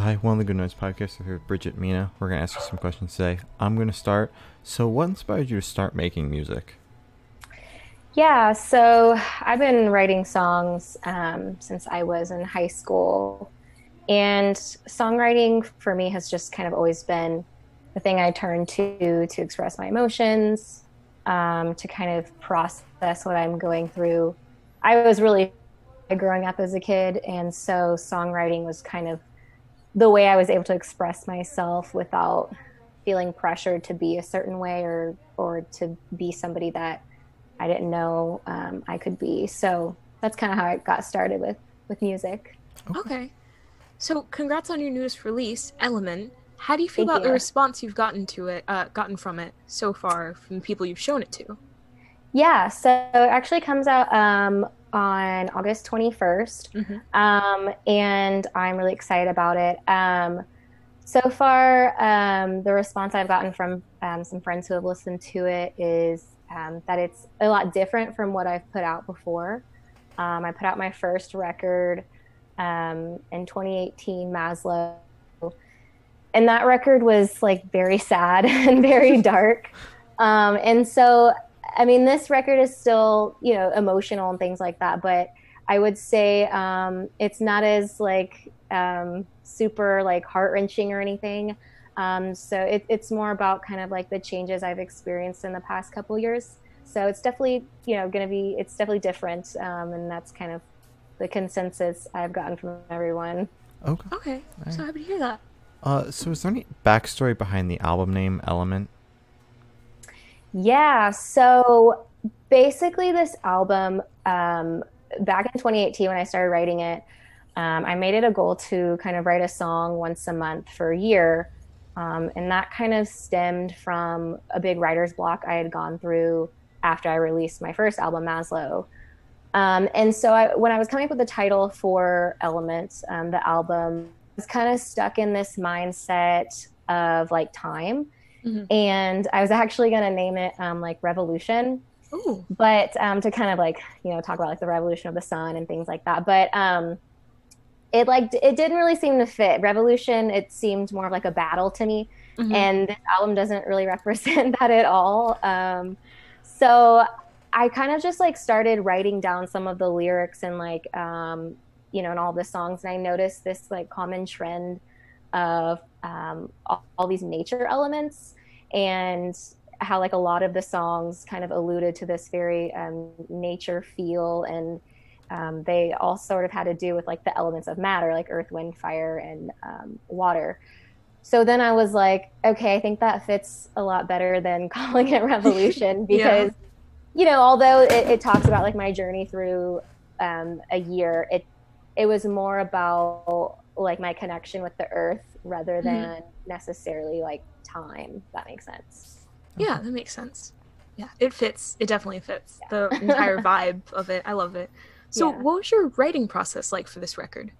Hi, one of the Good Notes podcasts. here with Bridget Mina. We're going to ask you some questions today. I'm going to start. So, what inspired you to start making music? Yeah, so I've been writing songs um, since I was in high school. And songwriting for me has just kind of always been the thing I turn to to express my emotions, um, to kind of process what I'm going through. I was really growing up as a kid, and so songwriting was kind of the way I was able to express myself without feeling pressured to be a certain way or or to be somebody that I didn't know um, I could be. So that's kind of how I got started with with music. Okay. So congrats on your newest release, Element. How do you feel Thank about you. the response you've gotten to it, uh, gotten from it so far from the people you've shown it to? Yeah, so it actually comes out um, on August 21st. Mhm. Um, and I'm really excited about it. Um, so far, um, the response I've gotten from um, some friends who have listened to it is um, that it's a lot different from what I've put out before. Um, I put out my first record um, in 2018, Maslow. And that record was like very sad and very dark. Um, and so, I mean, this record is still, you know, emotional and things like that, but I would say um, it's not as like um, super like heart wrenching or anything. Um, so it, it's more about kind of like the changes I've experienced in the past couple years. So it's definitely, you know, going to be, it's definitely different. Um, and that's kind of the consensus I've gotten from everyone. Okay. Okay, Alright. so happy to hear that. Uh, so, is there any backstory behind the album name Element? Yeah. So basically, this album, um, back in 2018, when I started writing it, um, I made it a goal to kind of write a song once a month for a year. Um, and that kind of stemmed from a big writer's block I had gone through after I released my first album, Maslow. Um, and so I, when I was coming up with the title for Elements, um, the album, I was kind of stuck in this mindset of like time. Mhm. And I was actually going to name it um, like Revolution. Ooh, but um, to kind of like you know talk about like the revolution of the sun and things like that. But um it like it didn't really seem to fit. Revolution it seemed more of like a battle to me. Mhm. and this album doesn't really represent that at all. Um so i kind of just like started writing down some of the lyrics and like um you know and all the songs. And i noticed this like common trend of um all, all these nature elements and how like a lot of the songs kind of alluded to this very um, nature feel and um, they all sort of had to do with like the elements of matter like earth wind fire and um, water. So then i was like okay i think that fits a lot better than calling it revolution because you know although it, it talks about like my journey through um, a year it it was more about like my connection with the earth rather than necessarily like time if that makes sense yeah, that makes sense. Yeah, it fits. It definitely fits. The entire vibe of it. I love it. So, Yeah. what was your writing process like for this record?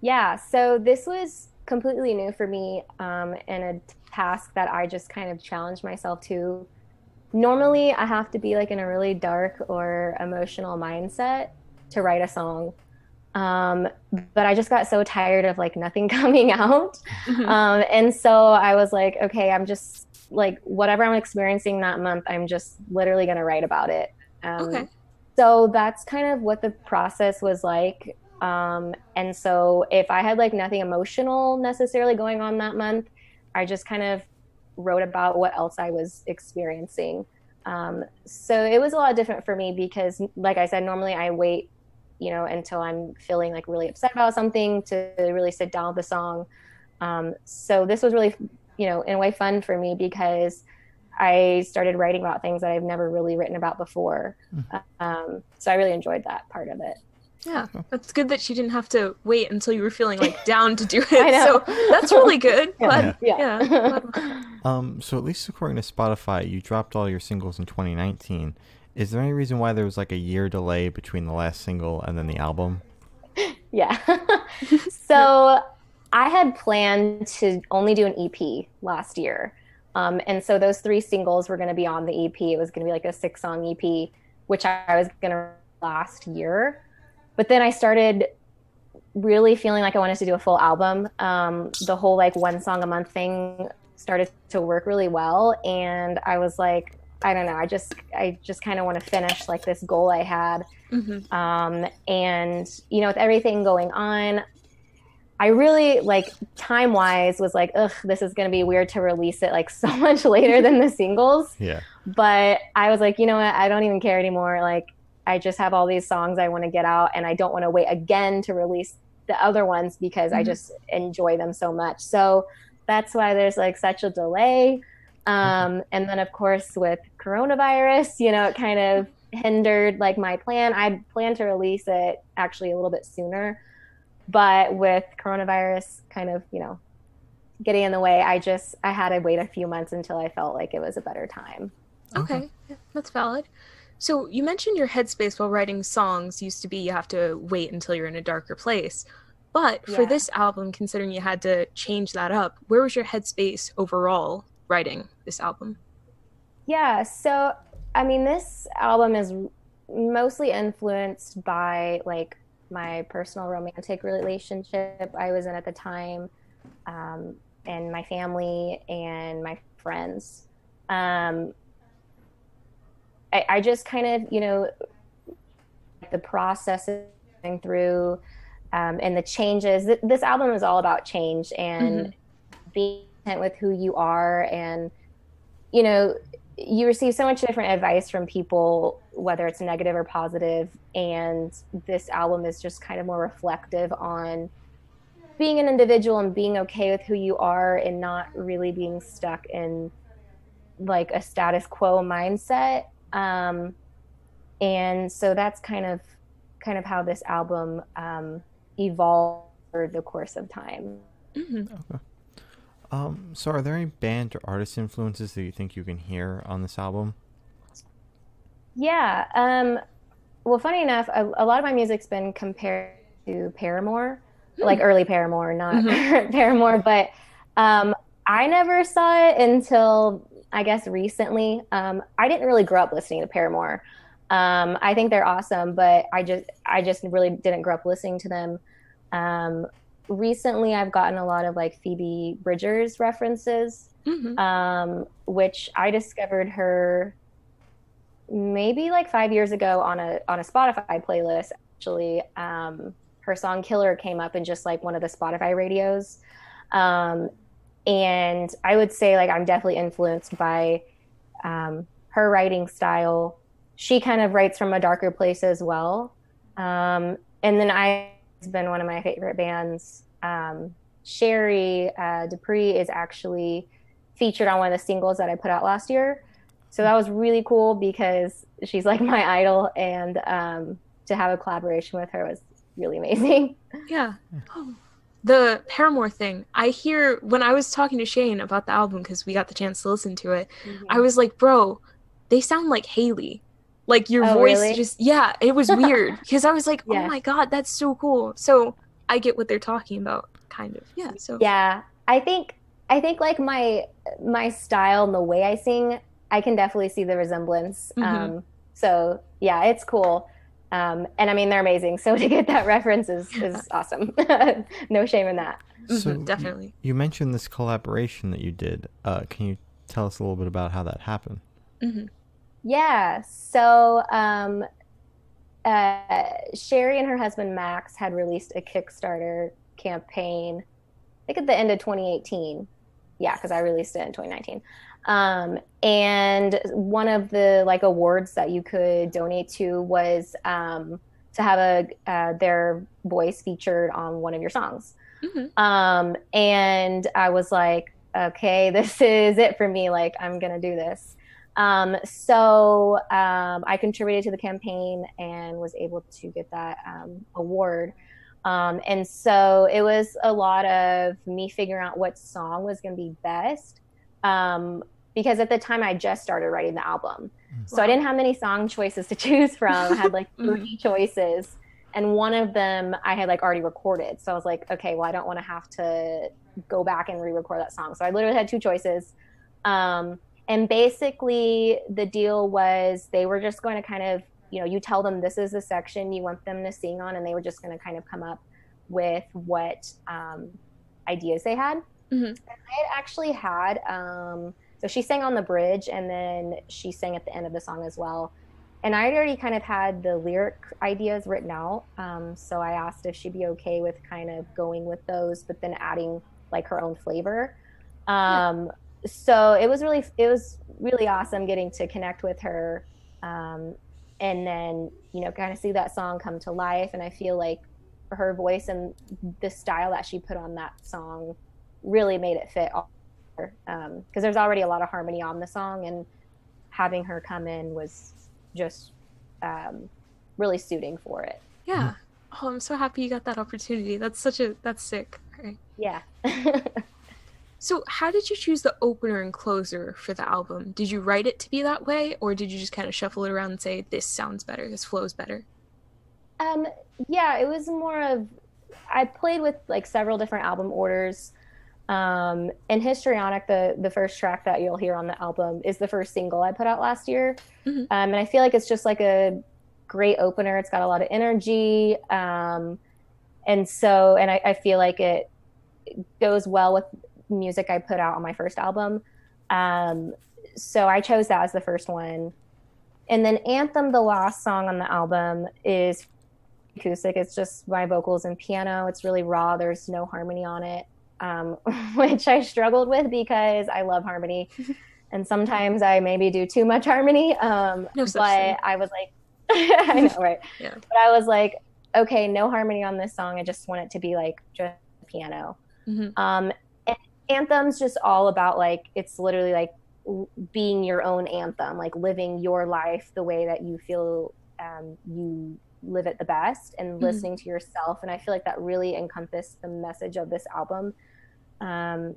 Yeah, so this was completely new for me um, and a task that I just kind of challenged myself to. Normally, I have to be like in a really dark or emotional mindset to write a song. Um, but I just got so tired of like nothing coming out. Mhm. Um, and so I was like, okay, I'm just like, whatever I'm experiencing that month, I'm just literally going to write about it. Um, Okay. so that's kind of what the process was like um, and so if i had like nothing emotional necessarily going on that month i just kind of wrote about what else i was experiencing um, so it was a lot different for me because like i said normally i wait you know until i'm feeling like really upset about something to really sit down with the song um, so this was really you know in a way fun for me because I started writing about things that I've never really written about before. Um, so I really enjoyed that part of it. Yeah, that's good that you didn't have to wait until you were feeling like down to do it. I know. So that's really good. Yeah. Glad, Yeah. yeah. Um, so, at least according to Spotify, you dropped all your singles in 2019. Is there any reason why there was like a year delay between the last single and then the album? yeah. so I had planned to only do an EP last year. Um, and so those three singles were going to be on the EP. It was going to be like a six song EP, which I was going to last year. But then I started really feeling like I wanted to do a full album. Um, the whole like one song a month thing started to work really well, and I was like, I don't know, I just I just kind of want to finish like this goal I had. Mm-hmm. Um, and you know, with everything going on, I really like time wise was like, ugh, this is gonna be weird to release it like so much later than the singles. Yeah. But I was like, you know what, I don't even care anymore. Like I just have all these songs I want to get out and I don't want to wait again to release the other ones because mm-hmm. I just enjoy them so much. So that's why there's like such a delay. Um, and then of course with coronavirus, you know, it kind of hindered like my plan. I planned to release it actually a little bit sooner but with coronavirus kind of you know getting in the way i just i had to wait a few months until i felt like it was a better time. Okay. Yeah, that's valid. So you mentioned your headspace while writing songs used to be you have to wait until you're in a darker place. But for yeah. this album considering you had to change that up where was your headspace overall writing this album yeah so i mean this album is mostly influenced by like my personal romantic relationship I was in at the time, um, and my family and my friends. Um, I, I, just kind of, you know, the process going through um, and the changes. This album is all about change and mm-hmm. being content with who you are and you know you receive so much different advice from people, whether it's negative or positive, and this album is just kind of more reflective on being an individual and being okay with who you are and not really being stuck in like a status quo mindset. Um, and so that's kind of kind of how this album um, evolved over the course of time. Mm-hmm. Okay. Um, so are there any band or artist influences that you think you can hear on this album? Yeah. Um, well, funny enough, a, a, lot of my music's been compared to Paramore, mm. like early Paramore, not mm-hmm. Paramore, but um, I never saw it until I guess recently. Um, I didn't really grow up listening to Paramore. Um, I think they're awesome, but I just I just really didn't grow up listening to them. Um, recently I've gotten a lot of like Phoebe Bridgers references, mm-hmm. um, which I discovered her maybe like five years ago on a on a Spotify playlist. Actually, um, her song "Killer" came up in just like one of the Spotify radios, um, and I would say like I'm definitely influenced by um, her writing style. She kind of writes from a darker place as well, um, and then I has been one of my favorite bands. Um, Sherri uh, DuPree is actually featured on one of the singles that I put out last year. So that was really cool because she's like my idol, and um, to have a collaboration with her was really amazing. Yeah. Oh. The Paramore thing, I hear when I was talking to Shane about the album because we got the chance to listen to it, mm-hmm. I was like, bro, they sound like Hayley. Like your oh, voice really? just yeah, it was weird because I was like, oh yeah. "Oh my god, that's so cool." So, I get what they're talking about kind of. Yeah, so Yeah. I think I think like my my style and the way I sing, I can definitely see the resemblance. Mm-hmm. Um so, yeah, it's cool. Um, and I mean, they're amazing. So to get that reference is, is awesome. no shame in that. So mm-hmm, definitely. You, you, mentioned this collaboration that you did. Uh, can you tell us a little bit about how that happened? Mm-hmm. Yeah. So um, uh, Sherri and her husband Max had released a Kickstarter campaign, I think at the end of 2018. Yeah, because I released it in 2019. Um, and one of the like awards that you could donate to was um, to have a uh, their voice featured on one of your songs. Mm-hmm. Um, and I was like, okay, this is it for me. Like, I'm gonna do this. Um, so um, I contributed to the campaign and was able to get that um, award. Um, and so it was a lot of me figuring out what song was going to be best. Um, because at the time I just started writing the album. So I didn't have many song choices to choose from. I had like mm-hmm. 3 choices. And one of them I had like already recorded. So I was like, okay, well, I don't want to have to go back and re record that song. So I literally had two choices. Um, and basically, the deal was they were just going to kind of, you know, you tell them this is the section you want them to sing on, and they were just going to kind of come up with what um, ideas they had. Mhm. And I had actually had, um, so she sang on the bridge and then she sang at the end of the song as well. And I had already kind of had the lyric ideas written out. Um, so I asked if she'd be okay with kind of going with those, but then adding like her own flavor. Um, So it was really, it was really awesome getting to connect with her. Um, and then, you know, kind of see that song come to life. And I feel like her voice and the style that she put on that song really made it fit all because there's already a lot of harmony on the song and having her come in was just um, really suiting for it Yeah. Oh, I'm so happy you got that opportunity. That's such a that's sick. Okay. yeah So, how did you choose the opener and closer for the album? Did you write it to be that way, or did you just kind of shuffle it around and say, this sounds better, this flows better? um, yeah it was more of i played with like several different album orders um, and histrionic the the first track that you'll hear on the album is the first single i put out last year Mhm. um, and i feel like it's just like a great opener it's got a lot of energy um, and so and I, I feel like it goes well with music i put out on my first album. Um, so i chose that as the first one. And then anthem the last song on the album is acoustic. It's just my vocals and piano. It's really raw. There's no harmony on it um, which i struggled with because i love harmony. And sometimes i maybe do too much harmony um, No but thing. i was like i know right? Yeah. but i was like okay no harmony on this song. I just want it to be like just piano. Mhm. um, anthem's just all about like it's literally like being your own anthem like living your life the way that you feel um, you live it the best and Mhm. listening to yourself and i feel like that really encompassed the message of this album um,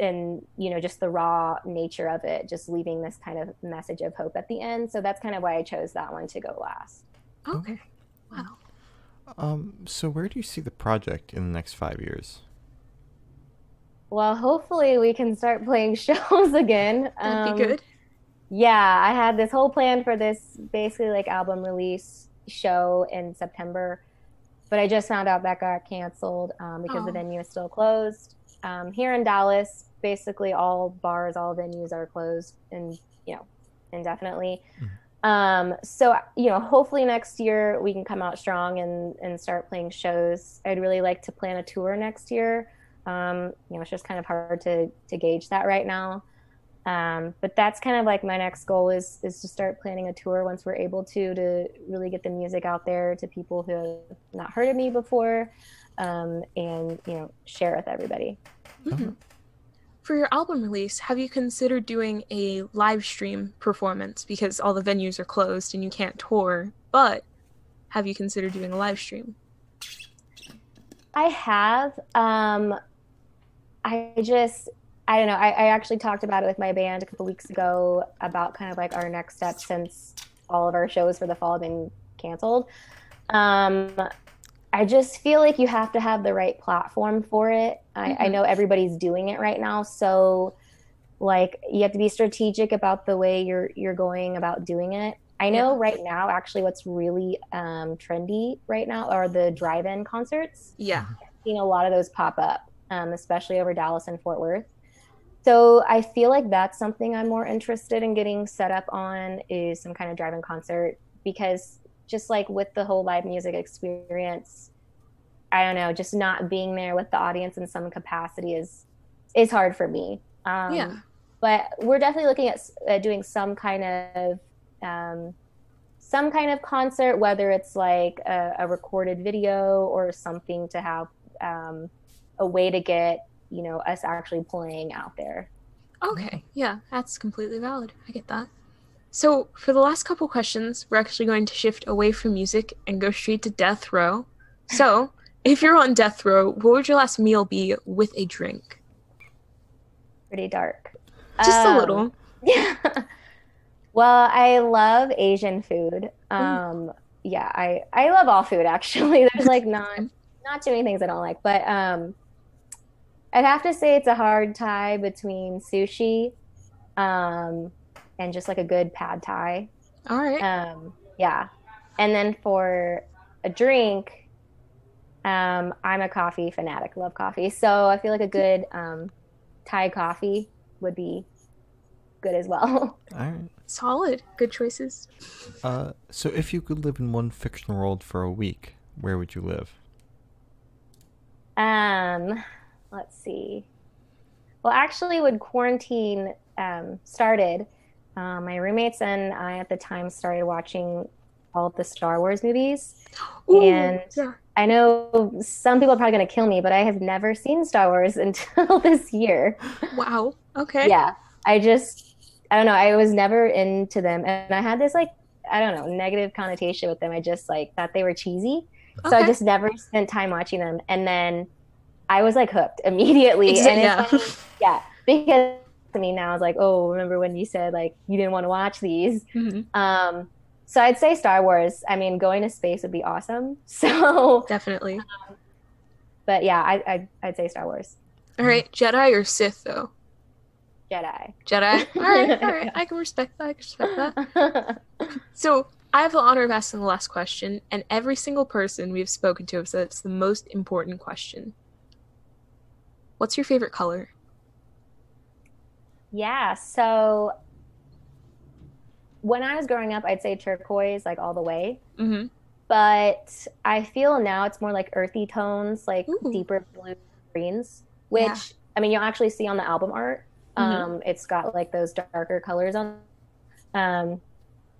and you know just the raw nature of it just leaving this kind of message of hope at the end so that's kind of why i chose that one to go last Okay. Wow. Um, so where do you see the project in the next five years? Well hopefully we can start playing shows again. That'd Um, be good. yeah i had this whole plan for this basically like album release show in september but i just found out that got canceled um, because the Oh. venue is still closed. Um, here in dallas basically all bars all venues are closed and you know indefinitely. Um, so you know hopefully next year we can come out strong and and start playing shows. I'd really like to plan a tour next year um, you know it's just kind of hard to to gauge that right now um, but that's kind of like my next goal is is to start planning a tour once we're able to to really get the music out there to people who have not heard of me before um, and you know share with everybody Mhm. For your album release, have you considered doing a live stream performance because all the venues are closed and you can't tour? But have you considered doing a live stream? I have. Um, I just, I don't know. I, I actually talked about it with my band a couple weeks ago about kind of like our next step since all of our shows for the fall have been canceled. Um, I just feel like you have to have the right platform for it. I, I Mhm. know everybody's doing it right now, so like you have to be strategic about the way you're you're going about doing it. I know Yeah. right now, actually, what's really um, trendy right now are the drive-in concerts Yeah. seen a lot of those pop up, um, especially over Dallas and Fort Worth. So I feel like that's something I'm more interested in getting set up on is some kind of drive-in concert because just like with the whole live music experience, I don't know, just not being there with the audience in some capacity is is hard for me. Um, Yeah. But we're definitely looking at uh, doing some kind of um, some kind of concert, whether it's like a, a recorded video or something to have um, a way to get you know us actually playing out there. Okay. Yeah, that's completely valid. I get that. So, for the last couple questions, we're actually going to shift away from music and go straight to death row. So, if you're on death row, what would your last meal be with a drink? Pretty dark. Just a Um, little. Yeah. well, I love Asian food. Um, yeah, I I love all food actually. There's like not not too many things I don't like, but um, I'd have to say it's a hard tie between sushi, um, and just like a good pad thai. All right. Um, yeah, and then for a drink, Um, I'm a coffee fanatic, love coffee. So I feel like a good um, Thai coffee would be good as well. All right. Solid. Good choices. Uh, so if you could live in one fictional world for a week, where would you live? Um, let's see. Well, actually, when quarantine um, started, uh, my roommates and I at the time started watching all of the Star Wars movies. Ooh, and yeah. I know some people are probably going to kill me, but I have never seen Star Wars until this year. Wow. Okay. Yeah. I just, I don't know. I was never into them. And I had this, like, I don't know, negative connotation with them. I just, like, thought they were cheesy. So I just never spent time watching them. And then I was, like, hooked immediately. Exa- and yeah. funny- yeah. Because to me now, I was like, oh, remember when you said, like, you didn't want to watch these? Mhm. Um, so I'd say Star Wars. I mean, going to space would be awesome. So, Definitely. but yeah, I, I I'd say Star Wars. All right. Jedi or Sith though? Jedi. Jedi. All right. All right. I can respect that. I can respect that. So I have the honor of asking the last question, and every single person we've spoken to has said it's the most important question. What's your favorite color? yeah. So when I was growing up, I'd say turquoise, like all the way. Mm-hmm. But I feel now it's more like earthy tones, like Ooh. deeper blue greens, which Yeah. I mean you'll actually see on the album art. Mhm. Um, it's got like those darker colors on. Um,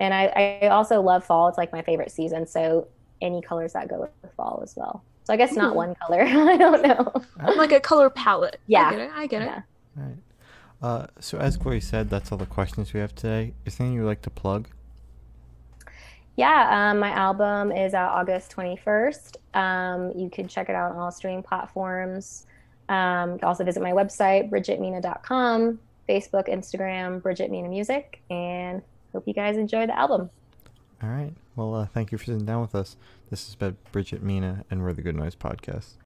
and I, I also love fall. It's like my favorite season. So any colors that go with fall as well. So I guess not one color. I don't know. Like a color palette. Yeah. I get it. I get it. Yeah. All right. Uh, so as Corey said, that's all the questions we have today. Is there anything you'd like to plug? Yeah, um, my album is out August 21st. Um, you can check it out on all streaming platforms. Um, you can also visit my website, bridgetmina.com, Facebook, Instagram, Bridget Mina Music, and hope you guys enjoy the album. All right. Well, uh, thank you for sitting down with us. This has been Bridget Mina, and we're the Good Noise Podcast.